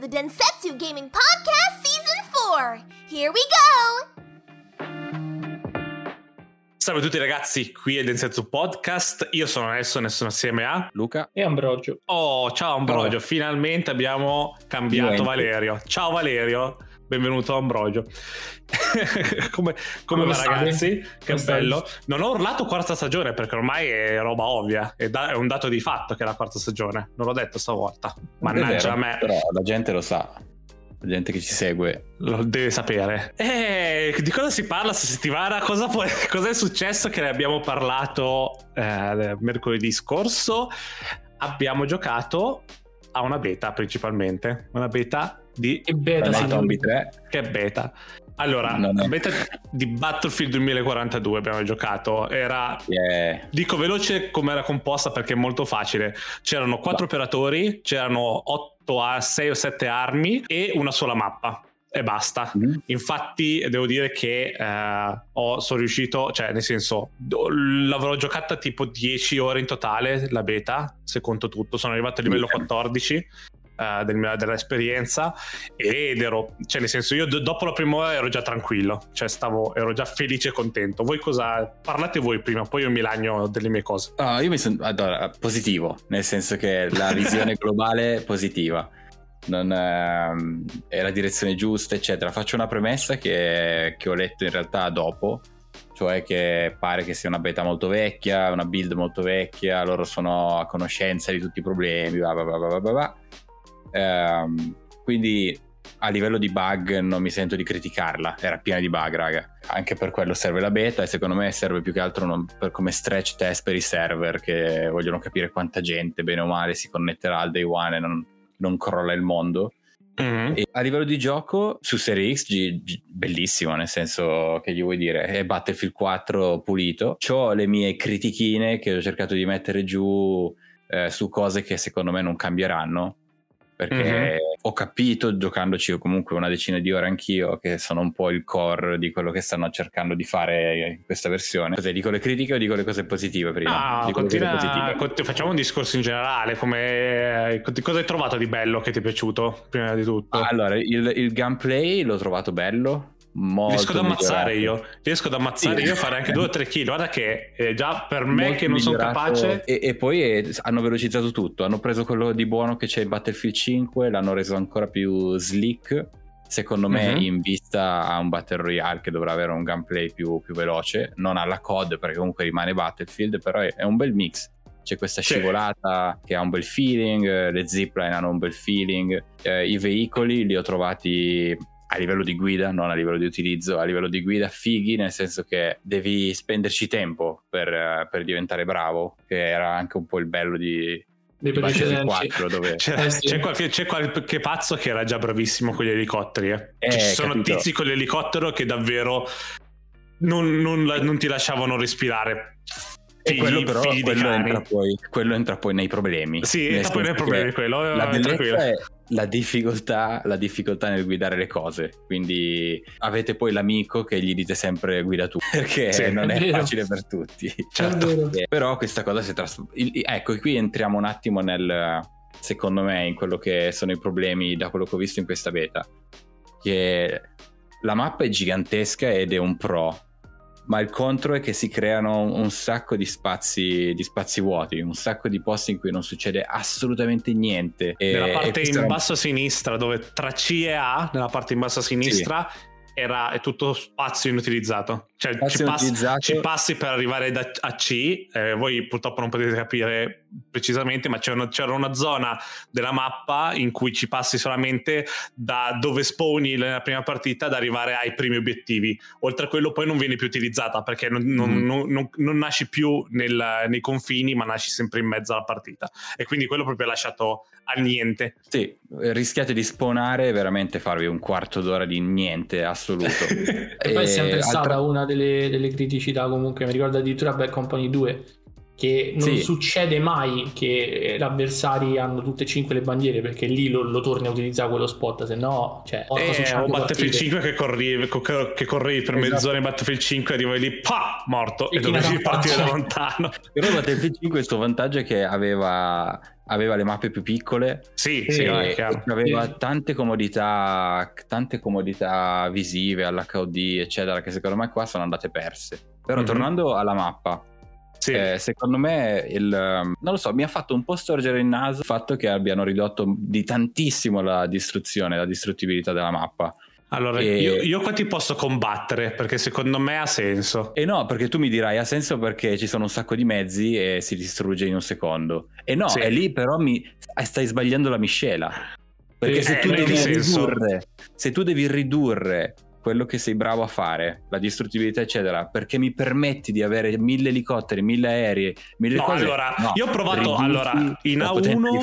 the Densetsu Gaming Podcast Season 4. Here we go! Salve a tutti ragazzi, qui è Densetsu Podcast, io sono Nelson e sono assieme a Luca e Ambrogio. Oh, ciao Ambrogio, oh. finalmente abbiamo cambiato. Valerio. Ciao Valerio, benvenuto Ambrogio. come, come, va ragazzi? Che come bello. Stai? Non ho urlato quarta stagione perché ormai è roba ovvia, è, da- è, un dato di fatto che è la quarta stagione, non l'ho detto stavolta. Mannaggia a me. Però la gente lo sa la gente che ci segue lo deve sapere. E eh, di cosa si parla questa settimana? Cosa, può, cosa è successo che ne abbiamo parlato eh, mercoledì scorso? Abbiamo giocato a una beta principalmente, una beta di che beta, Zombie 3. Che beta. Allora, la beta di Battlefield 2042 abbiamo giocato. Era. Yeah. Dico veloce come era composta perché è molto facile. C'erano quattro no. operatori, c'erano 8 a 6 o 7 armi e una sola mappa. E basta. Mm-hmm. Infatti, devo dire che eh, ho, sono riuscito, cioè, nel senso, l'avrò giocata tipo 10 ore in totale la beta, se conto tutto. Sono arrivato a livello 14 uh, del, dell'esperienza ed ero, cioè nel senso io d- dopo la prima ora ero già tranquillo, cioè stavo, ero già felice e contento. Voi cosa, parlate voi prima, poi io mi lagno delle mie cose. Ah, io mi sono, allora, positivo, nel senso che la visione globale è positiva. Non ehm, è la direzione giusta, eccetera. Faccio una premessa che, che ho letto in realtà dopo, cioè che pare che sia una beta molto vecchia, una build molto vecchia, loro sono a conoscenza di tutti i problemi, bla bla bla bla bla. Ehm, quindi a livello di bug non mi sento di criticarla, era piena di bug, raga. Anche per quello serve la beta e secondo me serve più che altro non, per, come stretch test per i server che vogliono capire quanta gente, bene o male, si connetterà al day one e non, non crolla il mondo. Mm-hmm. a livello di gioco su Serie X G, G, bellissimo nel senso che gli vuoi dire è Battlefield 4 pulito ho le mie critichine che ho cercato di mettere giù eh, su cose che secondo me non cambieranno perché mm-hmm. ho capito giocandoci comunque una decina di ore anch'io che sono un po' il core di quello che stanno cercando di fare in questa versione. Cos'è, dico le critiche o dico le cose positive prima? Ah, dico continua, positive. facciamo un discorso in generale, come, cosa hai trovato di bello che ti è piaciuto prima di tutto? Allora, il, il gameplay l'ho trovato bello, Molto riesco ad ammazzare io. Riesco ad ammazzare sì. io fare anche 2 o 3 kg guarda che è già per me Molto che non sono capace e, e poi è, hanno velocizzato tutto. Hanno preso quello di buono che c'è in Battlefield 5 l'hanno reso ancora più slick secondo me uh-huh. in vista a un Battle Royale che dovrà avere un gameplay più, più veloce. Non alla COD perché comunque rimane Battlefield però è, è un bel mix. C'è questa scivolata sì. che ha un bel feeling, le zipline hanno un bel feeling, eh, i veicoli li ho trovati a livello di guida, non a livello di utilizzo, a livello di guida fighi, nel senso che devi spenderci tempo per, per diventare bravo, che era anche un po' il bello di, dei precedenti 4 dove c'è, eh sì. c'è, qualche, c'è, qualche, pazzo che era già bravissimo con gli elicotteri eh. Eh, ci sono capito. tizi con l'elicottero che davvero non, non, non ti lasciavano respirare e quello però quello entra, poi, quello entra, poi, nei problemi. Sì, entra poi nei problemi quello. La bellezza è la difficoltà, la difficoltà nel guidare le cose. Quindi avete poi l'amico che gli dite sempre guida tu, perché sì, non è, è facile per tutti. Certo. Però questa cosa si è trasformata. Ecco, qui entriamo un attimo nel, secondo me, in quello che sono i problemi da quello che ho visto in questa beta. Che la mappa è gigantesca ed è un pro ma il contro è che si creano un sacco di spazi, di spazi vuoti, un sacco di posti in cui non succede assolutamente niente. Nella parte in basso a sinistra, dove tra C e A, nella parte in basso a sinistra, sì era, è tutto spazio inutilizzato. Cioè, ci passi, ci passi, per arrivare da, a C. Eh, voi purtroppo non potete capire precisamente, ma c'era una, c'era una, zona della mappa in cui ci passi solamente da dove spawni nella prima partita ad arrivare ai primi obiettivi. Oltre a quello, poi non viene più utilizzata perché non, mm. non, non, non nasci più nel, nei confini, ma nasci sempre in mezzo alla partita. E quindi quello proprio è lasciato a niente. Sì, rischiate di spawnare e veramente farvi un quarto d'ora di niente assoluto. e, poi è sempre altra... stata una delle, delle, criticità comunque, mi ricordo addirittura Bad Company 2 che non sì. succede mai che gli avversari hanno tutte e cinque le bandiere perché lì lo, lo torni a utilizzare quello spot se no cioè eh, o Battlefield 5 che corri, che corri per esatto. mezz'ora in Battlefield 5 arrivi lì pa morto e, e dovevi partire da lontano però Battlefield 5 il suo vantaggio è che aveva aveva le mappe più piccole sì, e, sì, e aveva tante comodità tante comodità visive all'HOD eccetera che secondo me qua sono andate perse però mm-hmm. tornando alla mappa sì. Eh, secondo me il, non lo so, mi ha fatto un po' storgere il naso il fatto che abbiano ridotto di tantissimo la distruzione, la distruttibilità della mappa. Allora, e... io, io, qua ti posso combattere perché secondo me ha senso. E no, perché tu mi dirai ha senso perché ci sono un sacco di mezzi e si distrugge in un secondo. E no, sì. è lì però mi... stai sbagliando la miscela. Perché eh, se, tu ridurre, se tu devi ridurre quello che sei bravo a fare, la distruttibilità, eccetera, perché mi permetti di avere mille elicotteri, mille aerei, mille no, cose. Allora, no, io ho provato allora, in A1,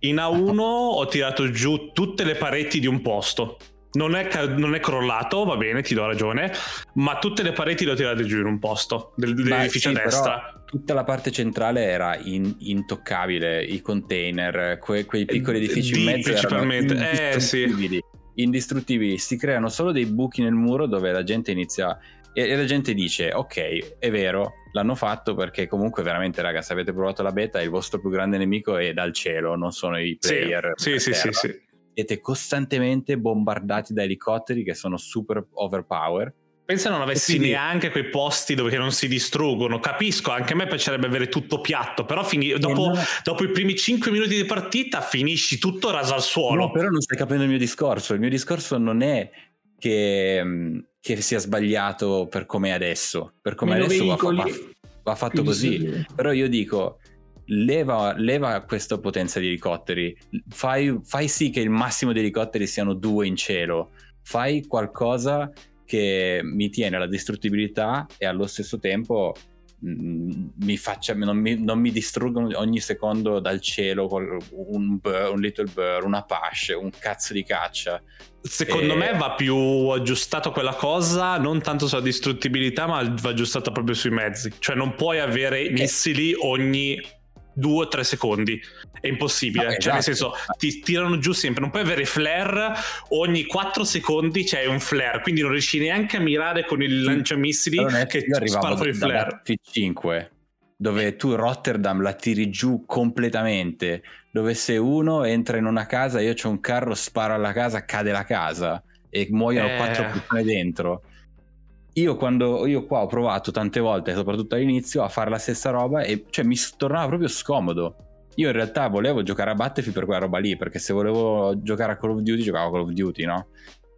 in A1 ho tirato giù tutte le pareti di un posto. Non è, non è, crollato, va bene, ti do ragione, ma tutte le pareti le ho tirate giù in un posto del, dell'edificio sì, a destra. Tutta la parte centrale era in, intoccabile, i container, que, quei piccoli edifici Di, in mezzo principalmente, eh sì. indistruttibili, si creano solo dei buchi nel muro dove la gente inizia e, la gente dice ok è vero l'hanno fatto perché comunque veramente raga se avete provato la beta il vostro più grande nemico è dal cielo non sono i player sì sì, sì, sì, siete costantemente bombardati da elicotteri che sono super overpower Pensa non avessi quindi... neanche quei posti dove non si distruggono. Capisco, anche a me piacerebbe avere tutto piatto, però fini... dopo, non... dopo, i primi 5 minuti di partita finisci tutto raso al suolo. No, però non stai capendo il mio discorso. Il mio discorso non è che, mm, che sia sbagliato per come è adesso. Per come adesso va, va, va, fatto così. Sì. Però io dico, leva, leva questa potenza di elicotteri, fai, fai sì che il massimo di elicotteri siano due in cielo, fai qualcosa che mi tiene la distruttibilità e allo stesso tempo mm, mi faccia, non, mi, non mi distruggono ogni secondo dal cielo un, burr, un little burr, una Apache, un cazzo di caccia. Secondo e... me va più aggiustato quella cosa, non tanto sulla distruttibilità, ma va aggiustata proprio sui mezzi. Cioè non puoi avere missili ogni due o tre secondi. È impossibile. No, cioè, esatto. nel senso, ti tirano giù sempre. Non puoi avere flare ogni 4 secondi c'è un flare. Quindi non riesci neanche a mirare con il lanciamissili che spara fuori il flare. T5 dove tu Rotterdam la tiri giù completamente. Dove se uno entra in una casa, io ho un carro, sparo alla casa, cade la casa e muoiono eh... quattro persone dentro io quando io qua ho provato tante volte, soprattutto all'inizio, a fare la stessa roba e cioè mi tornava proprio scomodo. Io in realtà volevo giocare a Battlefield per quella roba lì, perché se volevo giocare a Call of Duty giocavo a Call of Duty, no?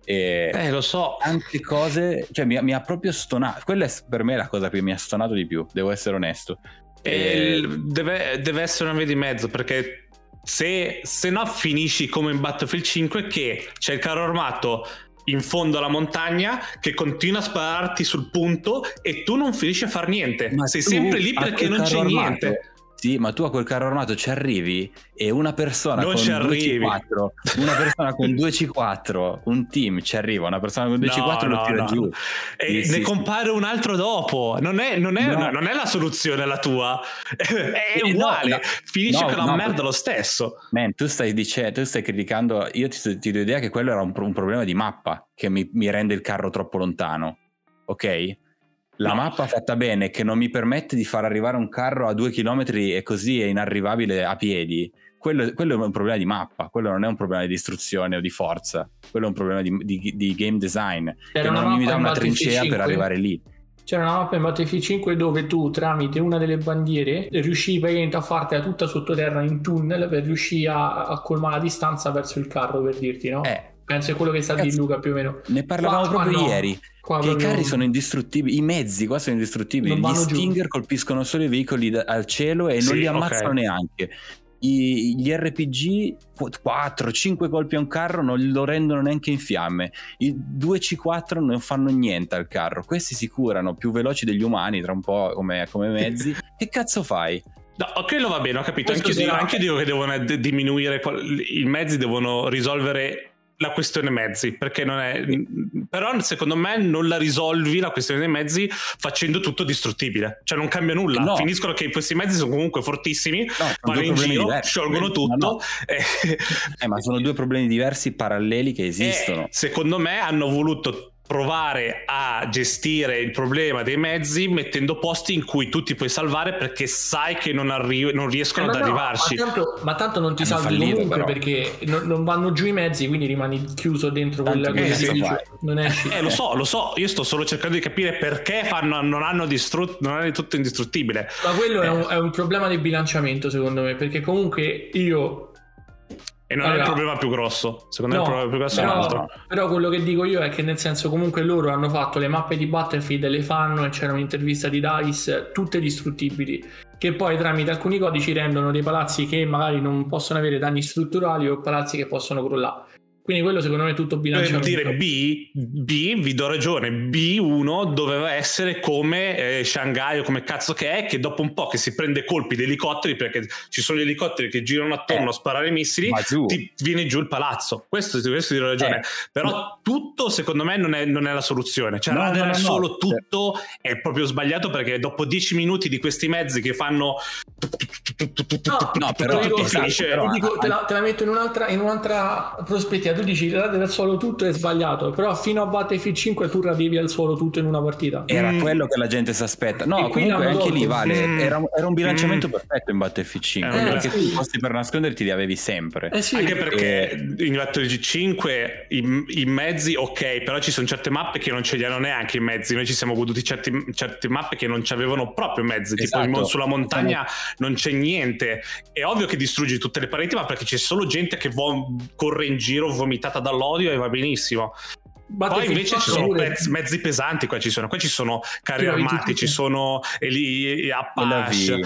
E eh, lo so. Tante cose, cioè mi, mi, ha proprio stonato. Quella è per me la cosa che mi ha stonato di più, devo essere onesto. E... Deve, deve, essere una via di mezzo, perché se, se no finisci come in Battlefield 5 che c'è il carro armato in fondo alla montagna che continua a spararti sul punto e tu non finisci a far niente. Ma Sei sempre lì perché non c'è armato, niente. Sì, ma tu a quel carro armato ci arrivi e una persona non con 2C4, una persona con 2C4, un team ci arriva, una persona con 2C4 no, lo tira no. giù. E sì, ne sì, compare sì. un altro dopo. Non è, non, è, no. non è, la soluzione la tua. È uguale. Finisce con la merda lo stesso. Man, tu stai dicendo, tu stai criticando. Io ti, ti do idea che quello era un, un problema di mappa che mi, mi rende il carro troppo lontano. Ok? La mappa fatta bene che non mi permette di far arrivare un carro a due chilometri e così è inarrivabile a piedi. Quello, quello, è un problema di mappa, quello non è un problema di istruzione o di forza, quello è un problema di, di, di game design C'era che non mi dà una trincea per arrivare lì. C'era una mappa in Battlefield 5 dove tu tramite una delle bandiere riuscivi a fartela tutta sottoterra in tunnel per riuscire a, a colmare la distanza verso il carro per dirti no? Eh, Penso è quello che sta di Luca più o meno. Ne parlavamo qua, proprio no. ieri. Qua che i carri sono indistruttibili, i mezzi qua sono indistruttibili. Gli Stinger giù. colpiscono solo i veicoli da, al cielo e sì, non li ammazzano okay. neanche. I, gli RPG 4-5 colpi a un carro non lo rendono neanche in fiamme. I 2C4 non fanno niente al carro. Questi si curano più veloci degli umani, tra un po' come, come mezzi. che cazzo fai? No, quello va bene, ho capito. Anche io, anche dico che devono diminuire, i mezzi devono risolvere la questione mezzi, perché non è... Però secondo me non la risolvi la questione dei mezzi facendo tutto distruttibile. Cioè non cambia nulla. No. Finiscono che questi mezzi sono comunque fortissimi, no, vanno in giro, diversi. sciolgono tutto. No, eh, ma sono due problemi diversi paralleli che esistono. E secondo me hanno voluto provare a gestire il problema dei mezzi mettendo posti in cui tu ti puoi salvare perché sai che non, arri- non riescono eh, ad no, arrivarci. Ma tanto, ma tanto, non ti Hanno salvi fallito, comunque però. perché non, non, vanno giù i mezzi, quindi rimani chiuso dentro tanto quella che non esci. Eh, lo so, lo so, io sto solo cercando di capire perché fanno, non hanno distrutto, non è tutto indistruttibile. Ma quello eh. è, un, è un problema di bilanciamento secondo me, perché comunque io e non allora, è il problema più grosso, secondo no, me il problema più grosso però, è un altro. Però quello che dico io è che nel senso comunque loro hanno fatto le mappe di Battlefield, le fanno e c'era un'intervista di DICE, tutte distruttibili, che poi tramite alcuni codici rendono dei palazzi che magari non possono avere danni strutturali o palazzi che possono crollare. Quindi quello secondo me è tutto bilanciato. Per dire B, B, vi do ragione, B1 doveva essere come eh, Shanghai o come cazzo che è, che dopo un po' che si prende colpi di elicotteri, perché ci sono gli elicotteri che girano attorno eh, a sparare missili, ti viene giù il palazzo. Questo, questo ti do ragione. Eh, Però tutto secondo me non è, non è la soluzione. Cioè no, radere no, no, solo tutto è proprio sbagliato perché dopo 10 minuti di questi mezzi che fanno... No, no però, dico, finisce... però dico, te, la, te, la, metto in un'altra, in un'altra prospettiva tu dici radere al suolo tutto è sbagliato, però fino a Battlefield 5 tu radivi al suolo tutto in una partita. Era mm. quello che la gente si aspetta. No, e comunque anche lì vale, mm. era, era, un bilanciamento mm. perfetto in Battlefield 5, eh, perché sì. tu i posti per nasconderti li avevi sempre. Eh sì, anche perché e... in Battlefield 5 i, i, mezzi ok, però ci sono certe mappe che non ce li hanno neanche i mezzi, noi ci siamo goduti certi, certe mappe che non ci avevano proprio mezzi, esatto. tipo sulla montagna non c'è niente. È ovvio che distruggi tutte le pareti, ma perché c'è solo gente che vo- corre in giro vomitata dall'odio e va benissimo. Poi invece ci sono pezzi, mezzi pesanti, qua ci sono, qua ci sono carri armati, ci sono Eli, Apache,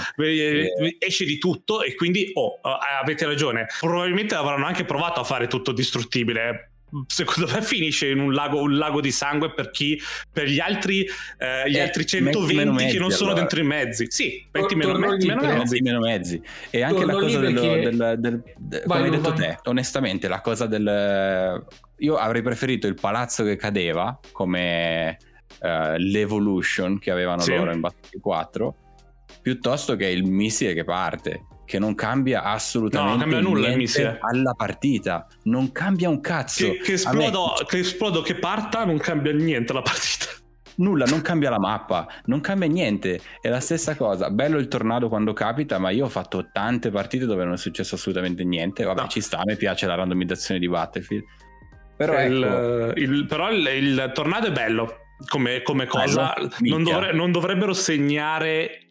esce di tutto e quindi oh, avete ragione, probabilmente avranno anche provato a fare tutto distruttibile, secondo me finisce in un lago, un lago, di sangue per chi per gli altri, eh, gli eh, altri 120 mezzi, che non sono allora. dentro i mezzi sì 20 meno, mezzi, meno, mezzi. meno mezzi e anche Torno la cosa dello, perché... del, del, del, vai, come hai detto vai. te onestamente la cosa del io avrei preferito il palazzo che cadeva come uh, l'evolution che avevano sì. loro in Battlefield 4 piuttosto che il missile che parte che non cambia assolutamente no, cambia nulla il missile. alla partita non cambia un cazzo che, che, esplodo, me... che esplodo che parta non cambia niente alla partita nulla, non cambia la mappa, non cambia niente, è la stessa cosa. Bello il tornado quando capita, ma io ho fatto tante partite dove non è successo assolutamente niente. Vabbè, no. ci sta, mi piace la randomizzazione di Battlefield. Però, ecco. il, il, però il, il, tornado è bello come, come cosa. Non, dovre, non, dovrebbero segnare.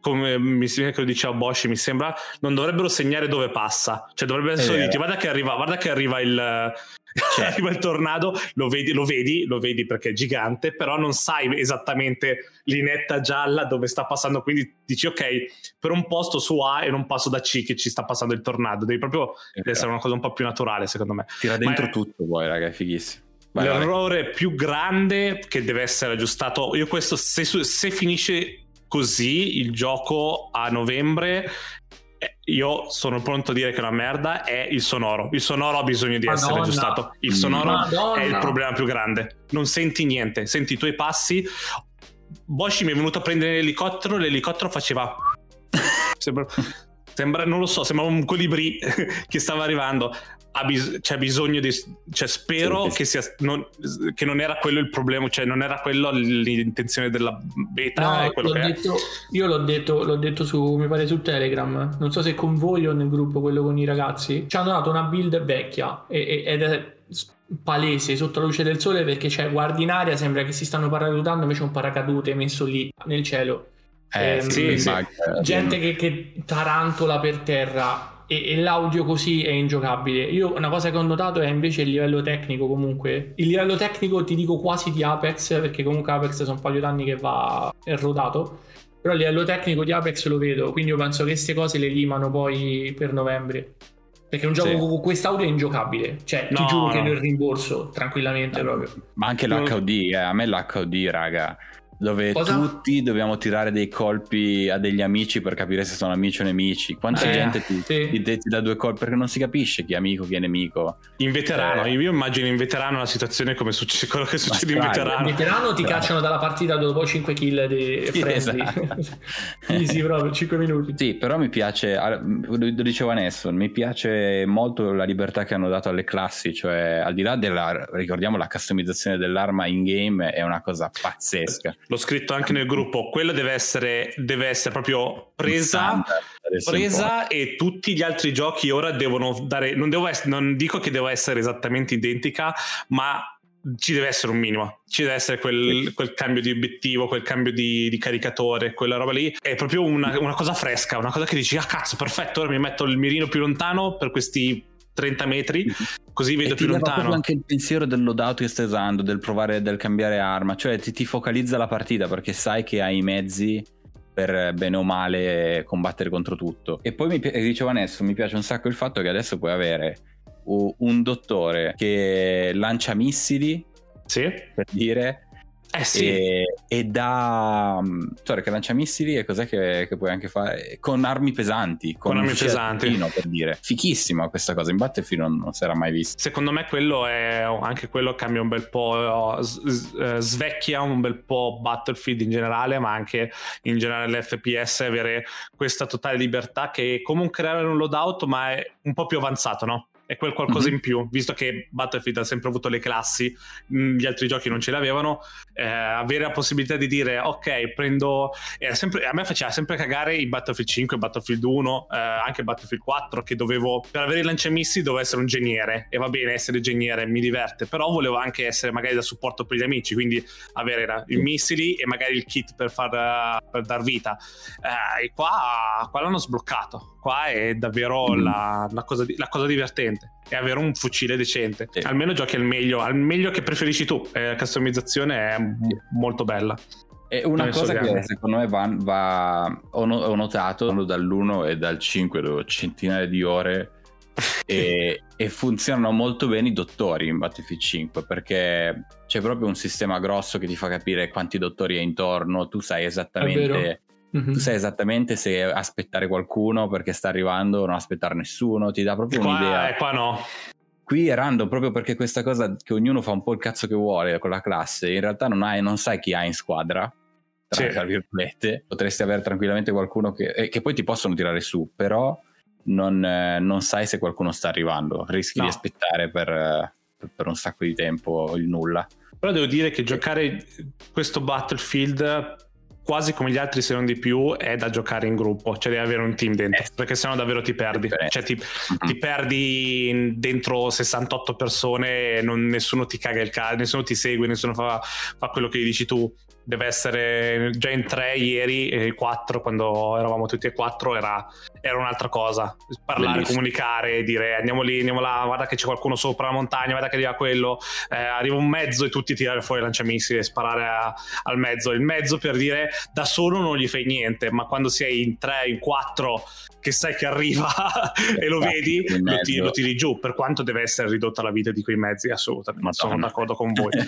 Come mi sembra che lo diceva Bosch, mi sembra, non dovrebbero segnare dove passa. Cioè, dovrebbero essere diti: guarda che arriva, guarda che arriva il, cioè. arriva il tornado, lo vedi, lo vedi, lo vedi perché è gigante, però non sai esattamente linetta gialla dove sta passando, quindi dici ok, per un posto su A e non passo da C che ci sta passando il tornado, devi proprio okay. essere una cosa un po' più naturale secondo me. Tira dentro è... tutto poi, raga, è fighissimo. Vai, L'errore vai. più grande che deve essere aggiustato, io questo se, se finisce così il gioco a novembre eh, io sono pronto a dire che una merda è il sonoro. Il sonoro ha bisogno di Madonna. essere aggiustato. Il sonoro Madonna. è il problema più grande. Non senti niente, senti i tuoi passi. Bosch mi è venuto a prendere l'elicottero, l'elicottero faceva... sembra, sembra, non lo so, sembra un colibrì che stava arrivando bis- c'è bisogno di cioè spero sì, che, sia, non, che non era quello il problema cioè non era quello l'intenzione della beta no, l'ho detto, io l'ho detto, l'ho detto su mi pare su telegram non so se con voi o nel gruppo quello con i ragazzi ci hanno dato una build vecchia e, ed è palese sotto la luce del sole perché cioè, guardi in aria sembra che si stanno paracadutando invece un paracadute messo lì nel cielo. Eh, ehm, sì, sì. gente che, che tarantola per terra e, e, l'audio così è ingiocabile. Io una cosa che ho notato è invece il livello tecnico comunque. Il livello tecnico ti dico quasi di Apex, perché comunque Apex sono un paio d'anni che va è rotato. Però il livello tecnico di Apex lo vedo, quindi io penso che queste cose le limano poi per novembre. Perché un gioco sì. con quest'audio è ingiocabile. Cioè, no, ti giuro no. che lo rimborso tranquillamente no. proprio. Ma anche l'HUD, eh, a me l'HUD, raga dove Cosa? tutti dobbiamo tirare dei colpi a degli amici per capire se sono amici o nemici. Quanta eh, gente ti, sì. ti, ti, dà due colpi perché non si capisce chi è amico, chi è nemico. In veterano, eh. io immagino in veterano la situazione come succede, quello che succede in veterano. In veterano ti cacciano dalla partita dopo 5 kill di sì, friendly. Esatto. Easy proprio, 5 minuti. Sì, però mi piace, lo dicevo adesso, mi piace molto la libertà che hanno dato alle classi, cioè al di là della, ricordiamo la customizzazione dell'arma in game è una cosa pazzesca l'ho scritto anche nel gruppo, quella deve essere, deve essere proprio presa, presa e tutti gli altri giochi ora devono dare, non, devo essere, non dico che deve essere esattamente identica, ma ci deve essere un minimo, ci deve essere quel, quel cambio di obiettivo, quel cambio di, di, caricatore, quella roba lì. È proprio una, una, cosa fresca, una cosa che dici, ah cazzo, perfetto, ora mi metto il mirino più lontano per questi 30 metri, così vedo e più lontano. anche il pensiero del loadout che stai usando, del provare, del cambiare arma, cioè ti, ti focalizza la partita perché sai che hai i mezzi per bene o male combattere contro tutto. E poi mi dicevo adesso, mi piace un sacco il fatto che adesso puoi avere un dottore che lancia missili, sì. per dire, eh sì. E, e da cioè che lancia missili e cos'è che, che, puoi anche fare con armi pesanti con, con armi pesanti per dire fichissima questa cosa in Battlefield non, non si era mai visto secondo me quello è anche quello cambia un bel po' eh, svecchia un bel po' Battlefield in generale ma anche in generale l'FPS avere questa totale libertà che comunque creare un loadout ma è un po' più avanzato no? È quel qualcosa mm-hmm. in più, visto che Battlefield ha sempre avuto le classi, gli altri giochi non ce l'avevano, eh, avere la possibilità di dire ok, prendo... Sempre, a me faceva sempre cagare i Battlefield 5, Battlefield 1, eh, anche Battlefield 4, che dovevo, per avere i lanciamissi dovevo essere un geniere, e va bene essere geniere, mi diverte, però volevo anche essere magari da supporto per gli amici, quindi avere i missili e magari il kit per, far, per dar vita. Eh, e qua, qua l'hanno sbloccato, qua è davvero mm. la, la, cosa, la, cosa, divertente è avere un fucile decente sì. almeno giochi al meglio al meglio che preferisci tu eh, la customizzazione è sì. molto bella e una Penso cosa che secondo me va, va ho, no, ho, notato dall'1 e dal 5 dove centinaia di ore e, e, funzionano molto bene i dottori in Battlefield 5 perché c'è proprio un sistema grosso che ti fa capire quanti dottori hai intorno tu sai esattamente Mm-hmm. Tu sai esattamente se aspettare qualcuno perché sta arrivando o non aspettare nessuno, ti dà proprio qua, un'idea. Eh, qua no. Qui è random proprio perché questa cosa che ognuno fa un po' il cazzo che vuole con la classe, in realtà non, hai, non sai chi ha in squadra, tra, sì. virgolette, potresti avere tranquillamente qualcuno che, eh, che poi ti possono tirare su, però non, eh, non sai se qualcuno sta arrivando, rischi no. di aspettare per, per un sacco di tempo il nulla. Però devo dire che giocare questo Battlefield quasi come gli altri se non di più è da giocare in gruppo cioè devi avere un team dentro eh. perché sennò davvero ti perdi cioè ti, mm-hmm. ti perdi dentro 68 persone non, nessuno ti caga il caso nessuno ti segue nessuno fa, fa quello che gli dici tu deve essere già in tre ieri e quattro quando eravamo tutti e quattro era, era un'altra cosa. Parlare, Bellissimo. comunicare dire andiamo lì, andiamo là guarda che c'è qualcuno sopra la montagna guarda che arriva quello. Eh, arriva un mezzo e tutti tirare fuori i lanciamissili e sparare a, al mezzo. Il mezzo per dire da solo non gli fai niente ma quando sei in tre, in quattro che sai che arriva e lo esatto, vedi lo, ti, lo, tiri giù per quanto deve essere ridotta la vita di quei mezzi assolutamente. Madonna. sono d'accordo con voi.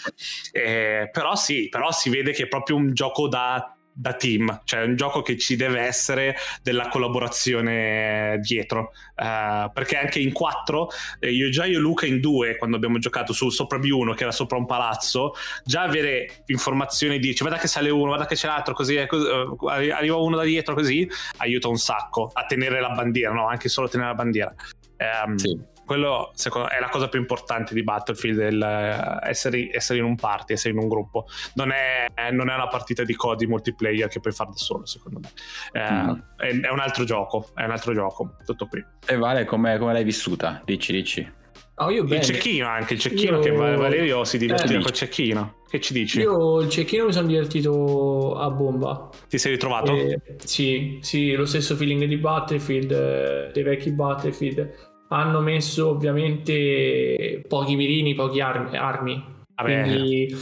Eh, però sì però si vede che proprio un gioco da, da team, cioè un gioco che ci deve essere della collaborazione dietro. Uh, perché anche in 4, eh, io già io e Luca in 2, quando abbiamo giocato su sopra B1, che era sopra un palazzo, già avere informazioni di cioè, guarda che sale uno, guarda che c'è l'altro, così, così uh, arriva uno da dietro, così aiuta un sacco a tenere la bandiera, no? Anche solo tenere la bandiera. Um, sì quello secondo, è la cosa più importante di Battlefield, il, eh, essere, essere, in un party, essere in un gruppo. Non è, non è una partita di codi multiplayer che puoi fare da solo, secondo me. Eh, mm. è, è, un altro gioco, è un altro gioco, tutto qui. E Vale, come, come l'hai vissuta? Dici, dici. Oh, il cecchino anche, il cecchino io... che Valerio si divertiva eh, col cecchino. Che ci dici? Io il cecchino mi sono divertito a bomba. Ti sei ritrovato? Eh, sì, sì, lo stesso feeling di Battlefield, eh, dei vecchi Battlefield hanno messo ovviamente pochi mirini, pochi armi. armi. Quindi,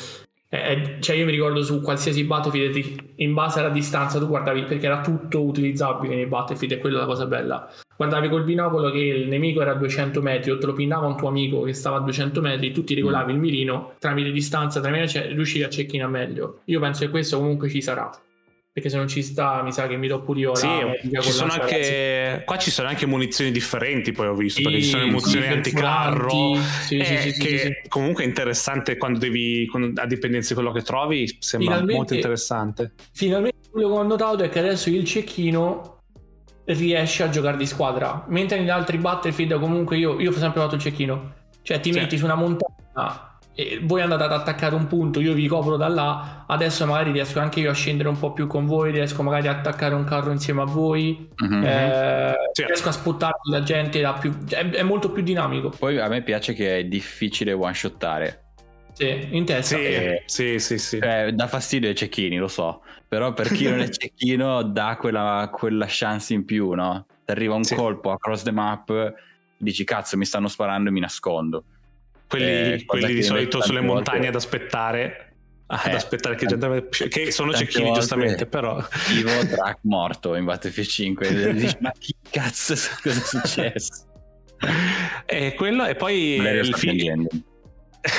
eh, cioè io mi ricordo su qualsiasi Battlefield in base alla distanza tu guardavi perché era tutto utilizzabile nei Battlefield e quella è la cosa bella. guardavi col binocolo che il nemico era a 200 metri o te lo pinnava un tuo amico che stava a 200 metri, tu ti regolavi mm. il mirino tramite distanza, tramite riuscivi a cecchinare meglio. Io penso che questo comunque ci sarà perché se non ci sta mi sa che mi do pure io sì, ci sono anche, qua ci sono anche munizioni differenti poi ho visto sì, perché ci sono munizioni sì, anticarro. sì, eh, che comunque è interessante quando devi quando, a dipendenza di quello che trovi sembra finalmente, molto interessante. finalmente quello che ho notato è che adesso il cecchino riesce a giocare di squadra mentre negli altri Battlefield comunque io, io ho sempre fatto il cecchino. Cioè ti metti su una montagna e voi andate ad attaccare un punto, io vi copro da là, adesso magari riesco anche io a scendere un po' più con voi, riesco magari a attaccare un carro insieme a voi, mm-hmm. eh, sì. riesco a spottarmi la gente, più, è, è, molto più dinamico. Poi a me piace che è difficile one-shottare. Sì, in testa. Sì, e, sì, sì. sì. Eh, dà fastidio ai cecchini, lo so, però per chi non è cecchino dà quella, quella, chance in più, no? Ti arriva un sì. colpo across the map, dici cazzo mi stanno sparando e mi nascondo quelli, eh, quelli di solito sulle montagne ad aspettare ad eh, aspettare che, gente, che sono cecchini giustamente però. Ivo track morto in Battlefield 5 dici, ma che cazzo cosa è successo? E quello e poi Valerio il film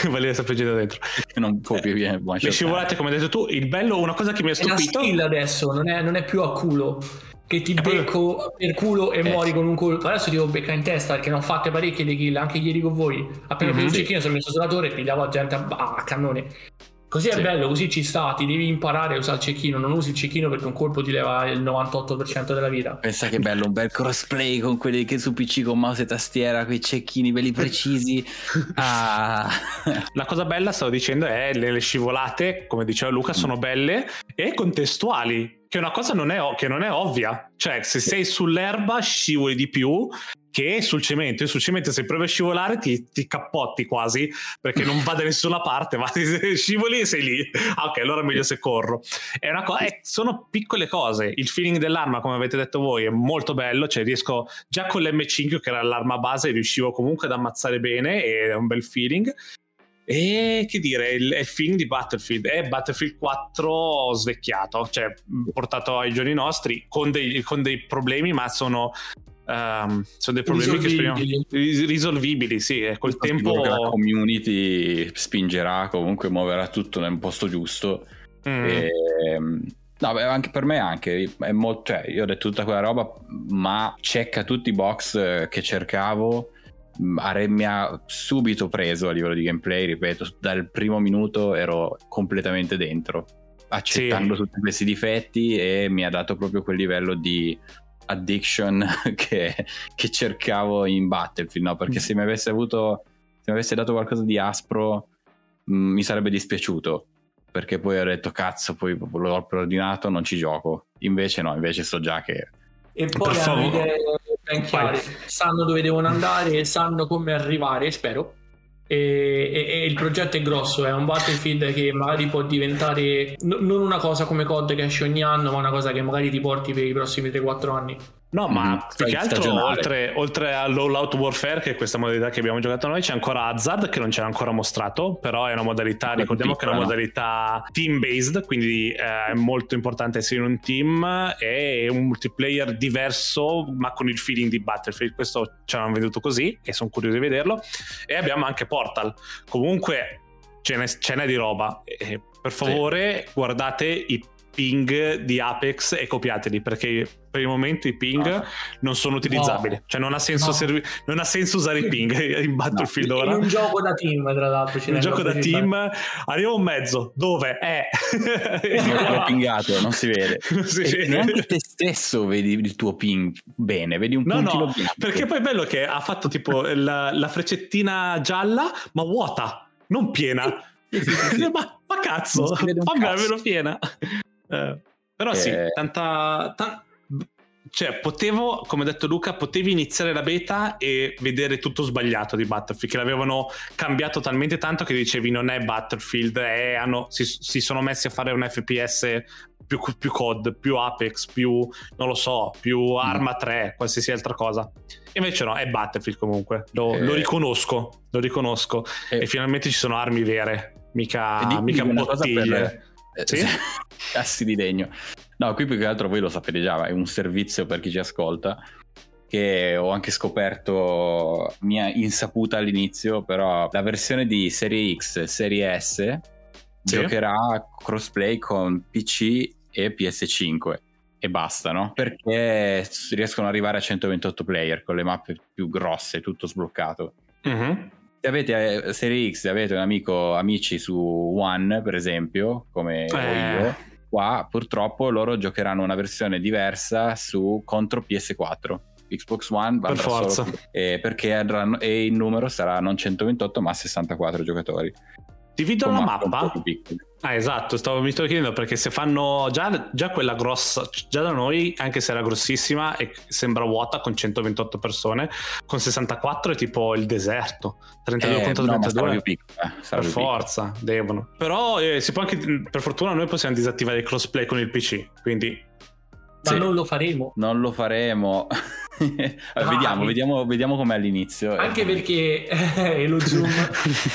Valerio sta piangendo dentro. Non può più eh, le scivolate come hai detto tu il bello una cosa che mi ha stupito è adesso non è, non è più a culo che ti becco per culo e eh. muori con un colpo. Adesso ti devo beccare in testa perché ne ho fatte parecchie di kill, anche ieri con voi. Appena mm-hmm. il cecchino sono messo sulla torre e pigliavo gente a, a cannone. Così sì. è bello, così ci sta, ti devi imparare a usare il cecchino, non usi il cecchino perché un colpo ti leva il 98% della vita. Pensa che bello, un bel crossplay con quelli che su PC con mouse e tastiera, quei cecchini belli precisi. ah. La cosa bella, stavo dicendo, è le, le scivolate, come diceva Luca, sono belle e contestuali che una cosa non è, che non è ovvia. Cioè, se sei sull'erba scivoli di più che sul cemento. E sul cemento se provi a scivolare ti, ti cappotti quasi perché non va da nessuna parte, ma scivoli e sei lì. Ah, ok, allora meglio se corro. È una co- è, sono piccole cose. Il feeling dell'arma, come avete detto voi, è molto bello. Cioè, riesco già con l'M5, che era l'arma base, riuscivo comunque ad ammazzare bene e è un bel feeling. E che dire, il, il film di Battlefield è Battlefield 4 svecchiato, cioè portato ai giorni nostri con dei, con dei problemi, ma sono Um, sono dei problemi risolvibili. che speriamo risolvibili, sì, col tempo la community spingerà, comunque muoverà tutto nel posto giusto. Mm. E, ehm, no, beh, anche per me anche è molto, cioè, io ho detto tutta quella roba, ma checca tutti i box eh, che cercavo mi ha subito preso a livello di gameplay, ripeto, dal primo minuto ero completamente dentro, accettando sì. tutti questi difetti e mi ha dato proprio quel livello di addiction che, che cercavo in Battlefield, no? Perché mm. se mi avesse avuto, se mi avesse dato qualcosa di aspro mh, mi sarebbe dispiaciuto, perché poi ho detto cazzo, poi l'ho preordinato, non ci gioco. Invece no, invece so già che... E poi hanno idee ben chiare, sanno dove devono andare, sanno come arrivare, spero. E, e, e, il progetto è grosso, è un Battlefield che magari può diventare n- non una cosa come COD che esce ogni anno, ma una cosa che magari ti porti per i prossimi 3-4 anni. No, ma mm, più che altro oltre, oltre all'All Out Warfare, che è questa modalità che abbiamo giocato noi, c'è ancora Hazard che non c'era ancora mostrato, però è una modalità, ricordiamo che è una modalità team based, quindi eh, è molto importante essere in un team e un multiplayer diverso, ma con il feeling di Battlefield. Questo ci hanno venduto così e sono curioso di vederlo. E abbiamo anche Portal. Comunque ce n'è, ce n'è di roba. E per favore, sì. guardate i ping di Apex e copiateli perché per il momento i ping no. non sono utilizzabili. No. Cioè non ha, senso no. servi- non ha senso usare i ping in Battlefield ora. È un gioco da team, tra l'altro. Un gioco da team. Arriva un mezzo. Dove? È. non pingato, non si vede. Non si vede. Neanche te stesso vedi il tuo ping bene, vedi un no, no, bianco. Perché poi è bello che ha fatto tipo la, la freccettina gialla, ma vuota, non piena. ma, ma cazzo, fammi almeno piena. Eh, però sì, eh. tanta, tanta... Cioè, potevo, come ha detto Luca, potevi iniziare la beta e vedere tutto sbagliato di Battlefield, che l'avevano cambiato talmente tanto che dicevi non è Battlefield, è, hanno, si, si, sono messi a fare un FPS più, più COD, più Apex, più, non lo so, più mm. Arma 3, qualsiasi altra cosa. Invece no, è Battlefield comunque, lo, eh. lo riconosco, lo riconosco. Eh. E finalmente ci sono armi vere, mica, mica bottiglie. Eh, sì? Assi di legno. No, qui più che altro voi lo sapete già, è un servizio per chi ci ascolta. che ho anche scoperto mia insaputa all'inizio, però la versione di Serie X, Serie S sì. giocherà crossplay con PC e PS5 e basta, no? Perché riescono ad arrivare a 128 player con le mappe più grosse, tutto sbloccato. Mm-hmm. Se avete eh, Serie X, avete un amico, amici su One, per esempio, come eh. io, qua purtroppo loro giocheranno una versione diversa su contro PS4 Xbox One per forza. solo, eh, perché andranno, e il numero sarà non 128 ma 64 giocatori. Dividono la mappa ah esatto stavo, mi stavo chiedendo perché se fanno già, già, quella grossa già da noi anche se era grossissima e sembra vuota con 128 persone con 64 è tipo il deserto 32 eh, contro 32 no, piccola, per forza piccola. devono però eh, si può anche per fortuna noi possiamo disattivare il crossplay con il PC quindi ma sì. non lo faremo. Non lo faremo. allora, vediamo, vediamo, vediamo com'è all'inizio. Anche perché eh, lo zoom.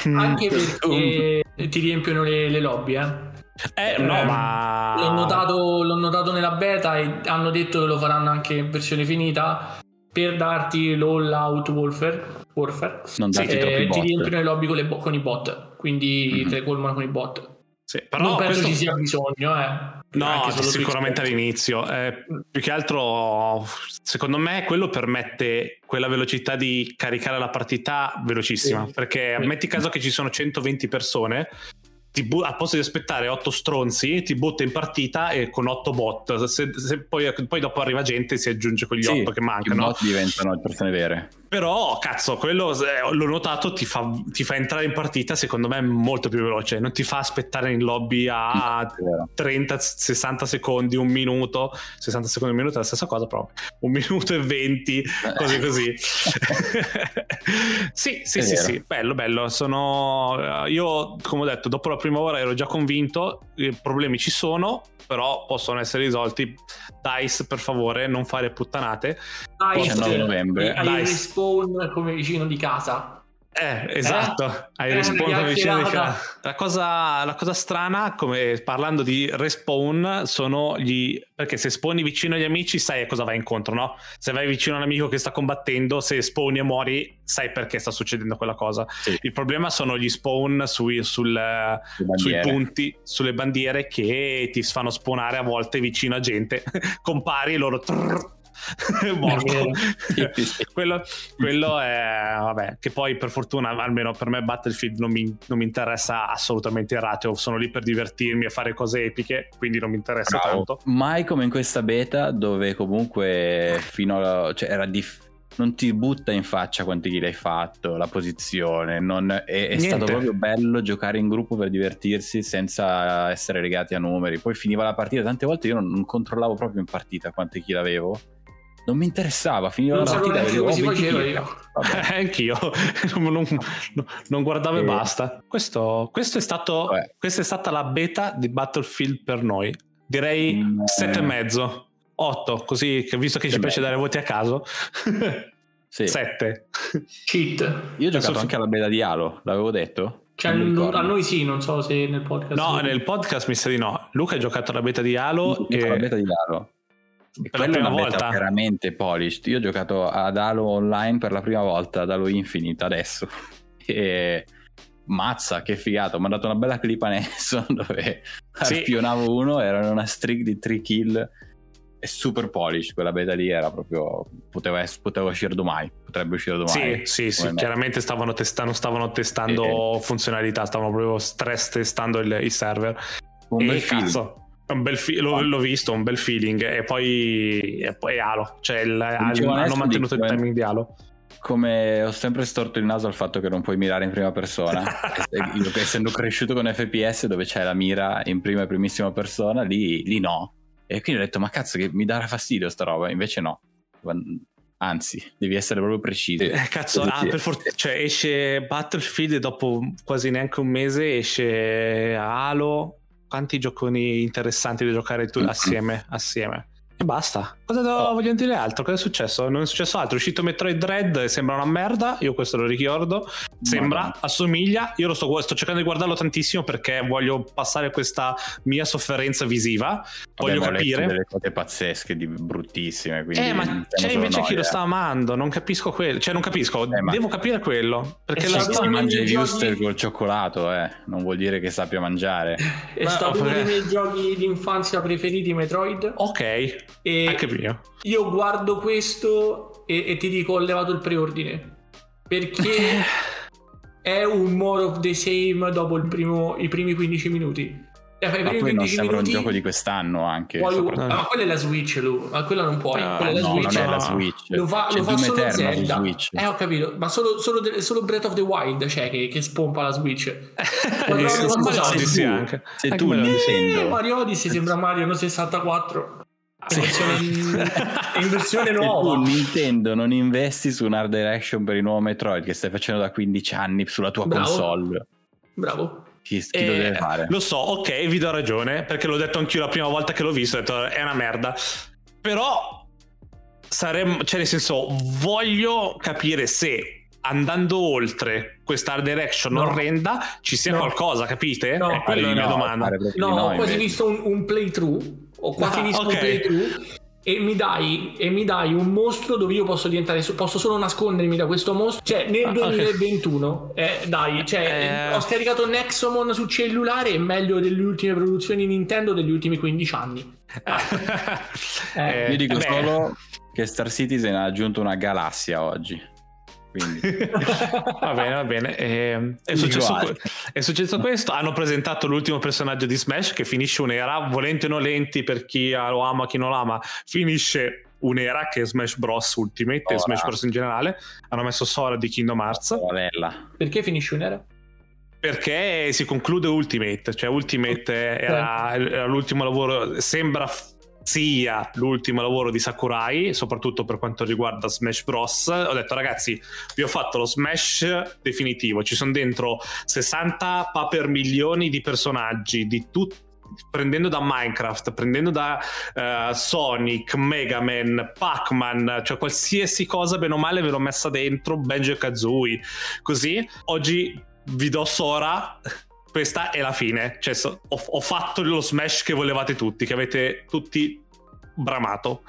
anche perché ti riempiono le, le lobby, eh. Eh, no, eh, ma... L'ho notato, l'ho notato nella beta e hanno detto che lo faranno anche in versione finita per darti l'all out warfare. warfare. Non darti eh, ti riempiono le lobby con, le, con i bot, quindi mm-hmm. te le colmano con i bot. Sì, però non penso questo... ci sia bisogno, eh. No, sicuramente all'inizio. Eh, più che altro, secondo me, quello permette quella velocità di caricare la partita velocissima. Sì. Perché sì. metti caso che ci sono 120 persone, bu- al posto di aspettare 8 stronzi, ti butta in partita e con 8 bot. Se, se poi, poi, dopo arriva gente, si aggiunge quegli sì, 8 che mancano. I bot diventano persone vere. Però, cazzo, quello l'ho notato, ti fa, ti fa, entrare in partita, secondo me, molto più veloce. Non ti fa aspettare in lobby a 30-60 secondi, un minuto. 60 secondi, un minuto è la stessa cosa proprio. Un minuto e 20, così così. sì, sì, è sì, sì, bello, bello. Sono... Io, come ho detto, dopo la prima ora ero già convinto, i problemi ci sono, però possono essere risolti. Dice, per favore, non fare puttanate. Dice, 19 novembre. Hai il respawn come vicino di casa. Eh, esatto, eh? hai eh, respawn vicino di casa. La cosa, la cosa strana, come parlando di respawn, sono gli... perché se spawni vicino agli amici sai a cosa vai incontro, no? Se vai vicino a un amico che sta combattendo, se spawni e muori, sai perché sta succedendo quella cosa. Sì. Il problema sono gli spawn sui, sul, sui punti, sulle bandiere che ti fanno spawnare a volte vicino a gente. Compari e loro... Trrr, morto. quello, quello, è, vabbè, che poi per fortuna, almeno per me Battlefield non mi, non mi interessa assolutamente il ratio, sono lì per divertirmi e fare cose epiche, quindi non mi interessa Bravo. tanto. Mai come in questa beta dove comunque fino a... Cioè era difficile non ti butta in faccia quanti kill hai fatto, la posizione. Non, è, è stato proprio bello giocare in gruppo per divertirsi senza essere legati a numeri. Poi finiva la partita, tante volte io non, non controllavo proprio in partita quanti kill avevo non mi interessava, finiva non la partita e come si faceva io. Eh, anch'io, non, non, non guardavo e, e basta. Questo, questo, è stato, questa è stata la beta di Battlefield per noi. Direi mm, 7,5, 8, così visto che ci piace dare voti a caso. sì. 7. Cheat. Io ho giocato anche alla beta di Halo, l'avevo detto? Cioè, a noi sì, non so se nel podcast. No, nel podcast mi sa di no. Luca ha giocato alla beta di Halo. E... La beta di Halo. E per quella è una volta. veramente polished. Io ho giocato ad Halo online per la prima volta, ad Halo Infinite adesso. E mazza, che figata. Mi ha dato una bella clip a Nelson dove sì. spionavo uno, era una streak di 3 kill. E super polished, quella beta lì era proprio. Poteva, poteva uscire domani. Potrebbe uscire domani. Sì, sì, sì. Chiaramente stavano testando, stavano testando e... funzionalità, stavano proprio stress testando il, il server. Un e bel cazzo. Un bel fi- l'ho, l'ho, visto, un bel feeling. E poi, e poi Halo. Cioè, il, hanno mantenuto dico, il timing di Halo. Come ho sempre storto il naso al fatto che non puoi mirare in prima persona. Io, essendo cresciuto con FPS dove c'è la mira in prima e primissima persona, lì, lì no. E quindi ho detto, ma cazzo, che mi darà fastidio sta roba. Invece no. Anzi, devi essere proprio preciso. Eh, cazzo, ah, per for- cioè esce Battlefield e dopo quasi neanche un mese esce Halo quanti gioconi interessanti da giocare tu assieme, assieme. E basta. Cosa oh. voglio dire altro? Cosa è successo? Non è successo altro. È uscito Metroid Dread e sembra una merda. Io questo lo ricordo. Sembra, Madonna. assomiglia. Io lo sto, sto, cercando di guardarlo tantissimo perché voglio passare questa mia sofferenza visiva. Voglio Vabbè, capire. delle cose pazzesche, di bruttissime. Eh, ma c'è invece chi lo sta amando. Non capisco quello. Cioè, non capisco. Eh, Devo capire quello. Perché la sto... mangia i Wuster col cioccolato, eh. Non vuol dire che sappia mangiare. È stato uno dei miei giochi di infanzia preferiti, Metroid. Ok. E Anche mio. Io guardo questo e, e ti dico ho levato il preordine. Perché è un more of the same dopo primo, i primi 15 minuti. Cioè, ma poi non sembra minuti, un gioco di quest'anno anche. Poi, ah, ma quella è la Switch, Lu. Ma quella non puoi. Uh, quella è la no, Switch. Non è la Switch. Lo fa, lo fa solo Zelda. Eh, ho capito. Ma solo, solo, solo, Breath of the Wild c'è che, che spompa la Switch. Mario Odyssey anche. Se tu Nintendo... Mario Odyssey sembra Mario 64 in versione, in versione nuova. Se tu Nintendo non investi su un art direction per il nuovo Metroid che stai facendo da 15 anni sulla tua Bravo. console. Bravo. Chi, chi eh, lo deve fare? Lo so, ok, vi do ragione, perché l'ho detto anch'io la prima volta che l'ho visto, ho detto è una merda. Però saremmo, cioè nel senso, voglio capire se andando oltre questa direction no. orrenda ci sia no. qualcosa, capite? No, è quella la mia no, domanda. No, ho quasi visto un, un playthrough ho quasi ah, visto okay. playthrough e mi, dai, e mi dai un mostro dove io posso diventare posso solo nascondermi da questo mostro cioè nel 2021 okay. eh, dai cioè, eh... ho scaricato Nexomon sul cellulare è meglio delle ultime produzioni Nintendo degli ultimi 15 anni eh. io dico solo che Star Citizen ha aggiunto una galassia oggi va bene, va bene. E, ehm, è, successo, è, successo, questo. Hanno presentato l'ultimo personaggio di Smash che finisce un'era, volenti o nolenti per chi lo ama, chi non lo ama, finisce un'era che è Smash Bros. Ultimate Ora. e Smash Bros. in generale. Hanno messo Sora di Kingdom Hearts. Bella. Perché finisce un'era? Perché si conclude Ultimate, cioè Ultimate era, era l'ultimo lavoro, sembra sia l'ultimo lavoro di Sakurai, soprattutto per quanto riguarda Smash Bros. Ho detto ragazzi, vi ho fatto lo Smash definitivo, ci sono dentro 60 paper milioni di personaggi di tutti prendendo da Minecraft, prendendo da uh, Sonic, Mega Man, Pac-Man, cioè qualsiasi cosa bene o male ve l'ho messa dentro, Benjo e Kazooie. Così oggi vi do Sora questa è la fine. Cioè, so, ho, ho, fatto lo smash che volevate tutti, che avete tutti bramato.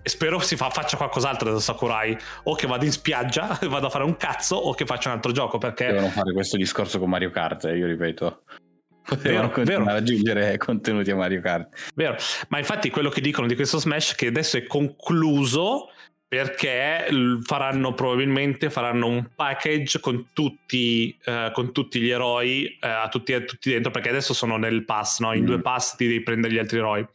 E spero si fa, faccia qualcos'altro da Sakurai. O che vado in spiaggia, vado a fare un cazzo, o che faccia un altro gioco. Perché. Devono fare questo discorso con Mario Kart, io ripeto. Potevano vero, continuare vero. aggiungere contenuti a Mario Kart. Vero, ma infatti quello che dicono di questo Smash è che adesso è concluso perché faranno probabilmente faranno un package con tutti, eh, con tutti gli eroi eh, a, tutti, a, tutti, dentro perché adesso sono nel pass no? in mm. due pass ti devi prendere gli altri eroi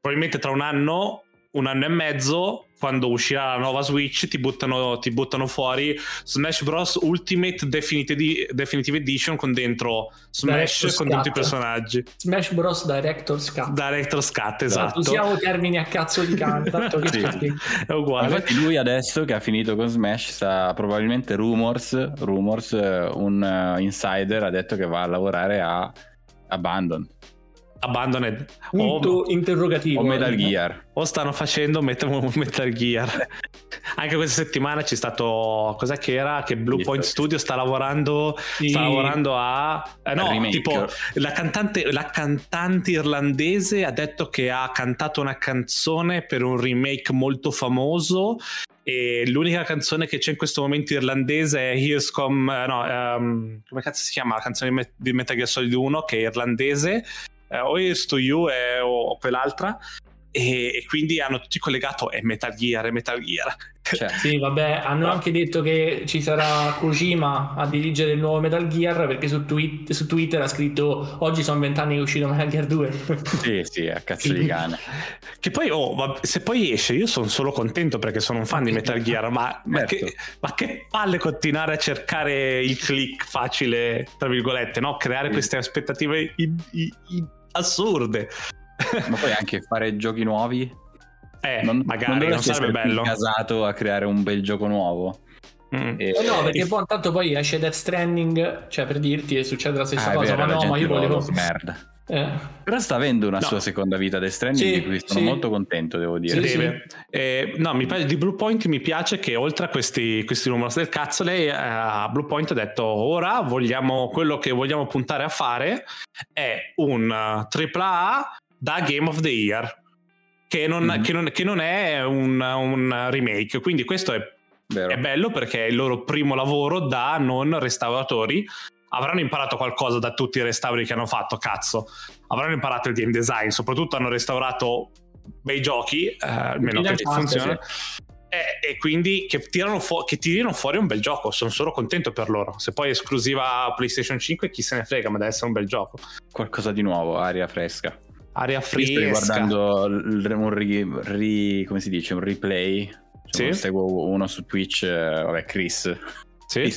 probabilmente tra un anno un anno e mezzo quando uscirà la nuova Switch ti buttano, ti buttano fuori Smash Bros. Ultimate Definitive, Definitive Edition con dentro Smash Director's con Cut. tutti i personaggi. Smash Bros. Director's Cut. Director's Cut esatto. usiamo termini a cazzo di canto sì. è uguale. Infatti lui adesso che ha finito con Smash sta probabilmente Rumors Rumors un uh, insider ha detto che va a lavorare a Abandon Abandoned. Punto o, interrogativo o Metal Gear. O stanno facendo Metal Gear. Anche questa settimana c'è stato cos'è che era? Che Blue Point Studio sta lavorando sì. sta lavorando a eh, no remake. tipo la cantante, la cantante irlandese ha detto che ha cantato una canzone per un remake molto famoso e l'unica canzone che c'è in questo momento irlandese è Here's Come no um, come cazzo si chiama la canzone di Metal Gear Solid 1 che è irlandese eh, o Here's to You e, o, o quell'altra e, e, quindi hanno tutti collegato è Metal Gear, è Metal Gear. Cioè. sì, vabbè, hanno anche detto che ci sarà Kojima a dirigere il nuovo Metal Gear perché su, tweet, su Twitter ha scritto oggi sono vent'anni che è uscito Metal Gear 2. sì, sì, a cazzo di cane. Che poi, oh, vabbè, se poi esce, io sono solo contento perché sono un fan di Metal Gear, ma, ma, che, certo. ma che, palle continuare a cercare il click facile, tra virgolette, no? Creare sì. queste aspettative in, in, in assurde. Ma poi anche fare giochi nuovi. Eh, non, magari non, non sarebbe bello. casato a creare un bel gioco nuovo. Mm. E, no, perché e... poi tanto poi esce Death Stranding, cioè per dirti succede la stessa ah, cosa, vero, ma no, ma io volevo merda. Eh. Però sta avendo una no. sua seconda vita Death Stranding sì, di cui sono sì. molto contento, devo dire. Sì, eh, no, mi piace, di Bluepoint mi piace che oltre a questi, questi rumors del cazzo, lei a uh, Bluepoint ha detto ora vogliamo, quello che vogliamo puntare a fare è un uh, AAA da Game of the Year. Che non, mm-hmm. che non, che non è un, un, remake, quindi questo è, è bello perché è il loro primo lavoro da non restauratori avranno imparato qualcosa da tutti i restauri che hanno fatto, cazzo. Avranno imparato il game design, soprattutto hanno restaurato bei giochi, eh, almeno che funzionano. Sì. E, e, quindi che, tirano fu- che tirino fuori un bel gioco. Sono solo contento per loro. Se poi è esclusiva PlayStation 5, chi se ne frega, ma deve essere un bel gioco. Qualcosa di nuovo, aria fresca. Aria fresca. Sto guardando un, ri, ri, come si dice, un replay. Cioè, sì? Seguo uno su Twitch, eh, vabbè, Chris sì.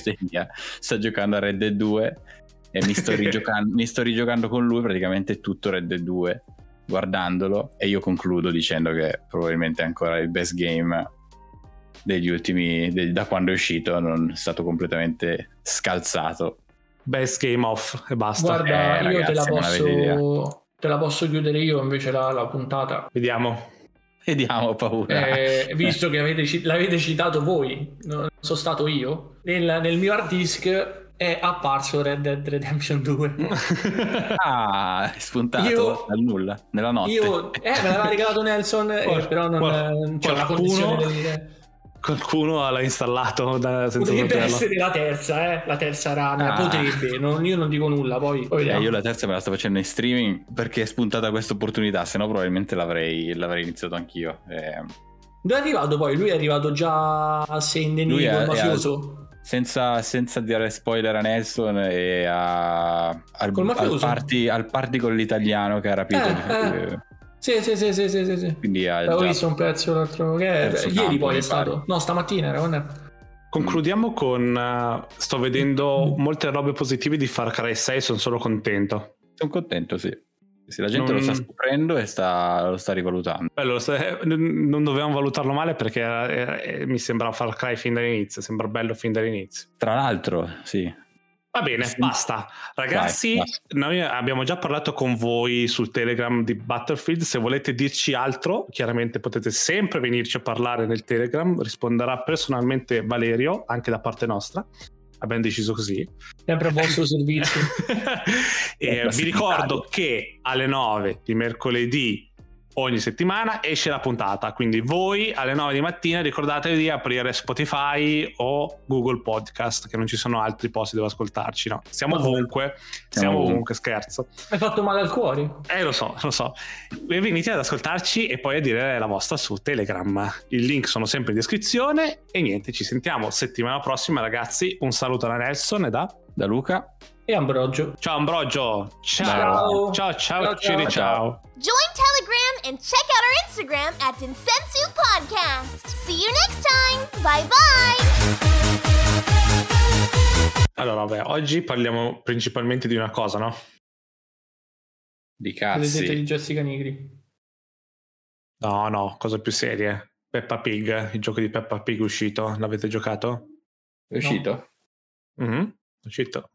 Sta giocando a Red Dead 2 e mi sto, rigiocando, mi sto rigiocando con lui praticamente tutto Red Dead 2 guardandolo e io concludo dicendo che probabilmente è ancora il best game degli ultimi de, da quando è uscito non è stato completamente scalzato. Best game off e basta. Guarda eh, io ragazzi, te, la posso, te la posso chiudere io invece la, la puntata? Vediamo. Vediamo, paura. Eh, visto che avete, l'avete citato voi, non sono stato io, nel, nel mio hard disk è apparso Red Dead Redemption 2. ah, è spuntato io, dal nulla, nella notte. Io, eh, me l'aveva regalato Nelson, eh, però non c'è una condizione di dire Qualcuno l'ha installato da, senza Potrebbe saperlo. essere la terza, eh? la terza rana. Ah. Potrebbe, non, io non dico nulla. Poi, poi eh, io la terza me la sto facendo in streaming perché è spuntata questa opportunità, se no probabilmente l'avrei, l'avrei iniziato anch'io. Eh. Dove è arrivato poi? Lui è arrivato già a Saint Denis mafioso? Senza, senza, dire spoiler a Nelson e a, al, al, party, al party con l'italiano che ha rapito. Eh, eh. Sì, sì, sì, sì, sì, sì. Quindi ha Avevo visto un pezzo l'altro che è, ieri poi è stato. No, stamattina era quando. Concludiamo con uh, sto vedendo molte robe positive di Far Cry 6, sono solo contento. Sono contento, sì. Se la gente non... lo sta scoprendo e sta, lo sta rivalutando. Bello, non dovevamo valutarlo male perché eh, mi sembra Far Cry fin dall'inizio, sembra bello fin dall'inizio. Tra l'altro, sì, Va bene, sì. basta. Ragazzi, Vai, basta. noi abbiamo già parlato con voi sul Telegram di Battlefield. Se volete dirci altro, chiaramente potete sempre venirci a parlare nel Telegram. Risponderà personalmente Valerio, anche da parte nostra. Abbiamo deciso così. Sempre a vostro servizio. e vi ricordo che alle 9 di mercoledì ogni settimana esce la puntata. Quindi voi alle 9 di mattina ricordatevi di aprire Spotify o Google Podcast, che non ci sono altri posti dove ascoltarci. No, siamo ovunque, siamo, siamo ovunque, scherzo. Hai fatto male al cuore? Eh, lo so, lo so. E venite ad ascoltarci e poi a dire la vostra su Telegram. Il link sono sempre in descrizione. E niente, ci sentiamo settimana prossima, ragazzi. Un saluto da Nelson e da, da Luca e Ambrogio. Ciao Ambrogio. Ciao. Ciao, ciao, ciao, ciao. ciao. Join Telegram and check out our Instagram at Densensu Podcast. See you next time. Bye bye. Allora, vabbè, oggi parliamo principalmente di una cosa, no? Di cazzi. di Jessica Nigri. No, no, cose più serie. Peppa Pig, il gioco di Peppa Pig è uscito. L'avete giocato? È uscito? No. Mm-hmm. È uscito.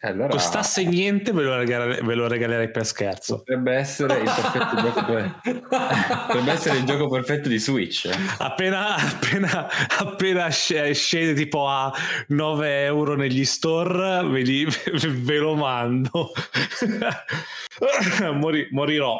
Allora... Costasse niente, ve lo, regalerei, ve lo, regalerei per scherzo. Potrebbe essere il perfetto. Potrebbe essere il gioco perfetto di Switch. Appena, appena, appena scende tipo a 9 euro negli store, ve, li, ve lo mando. Mori, morirò.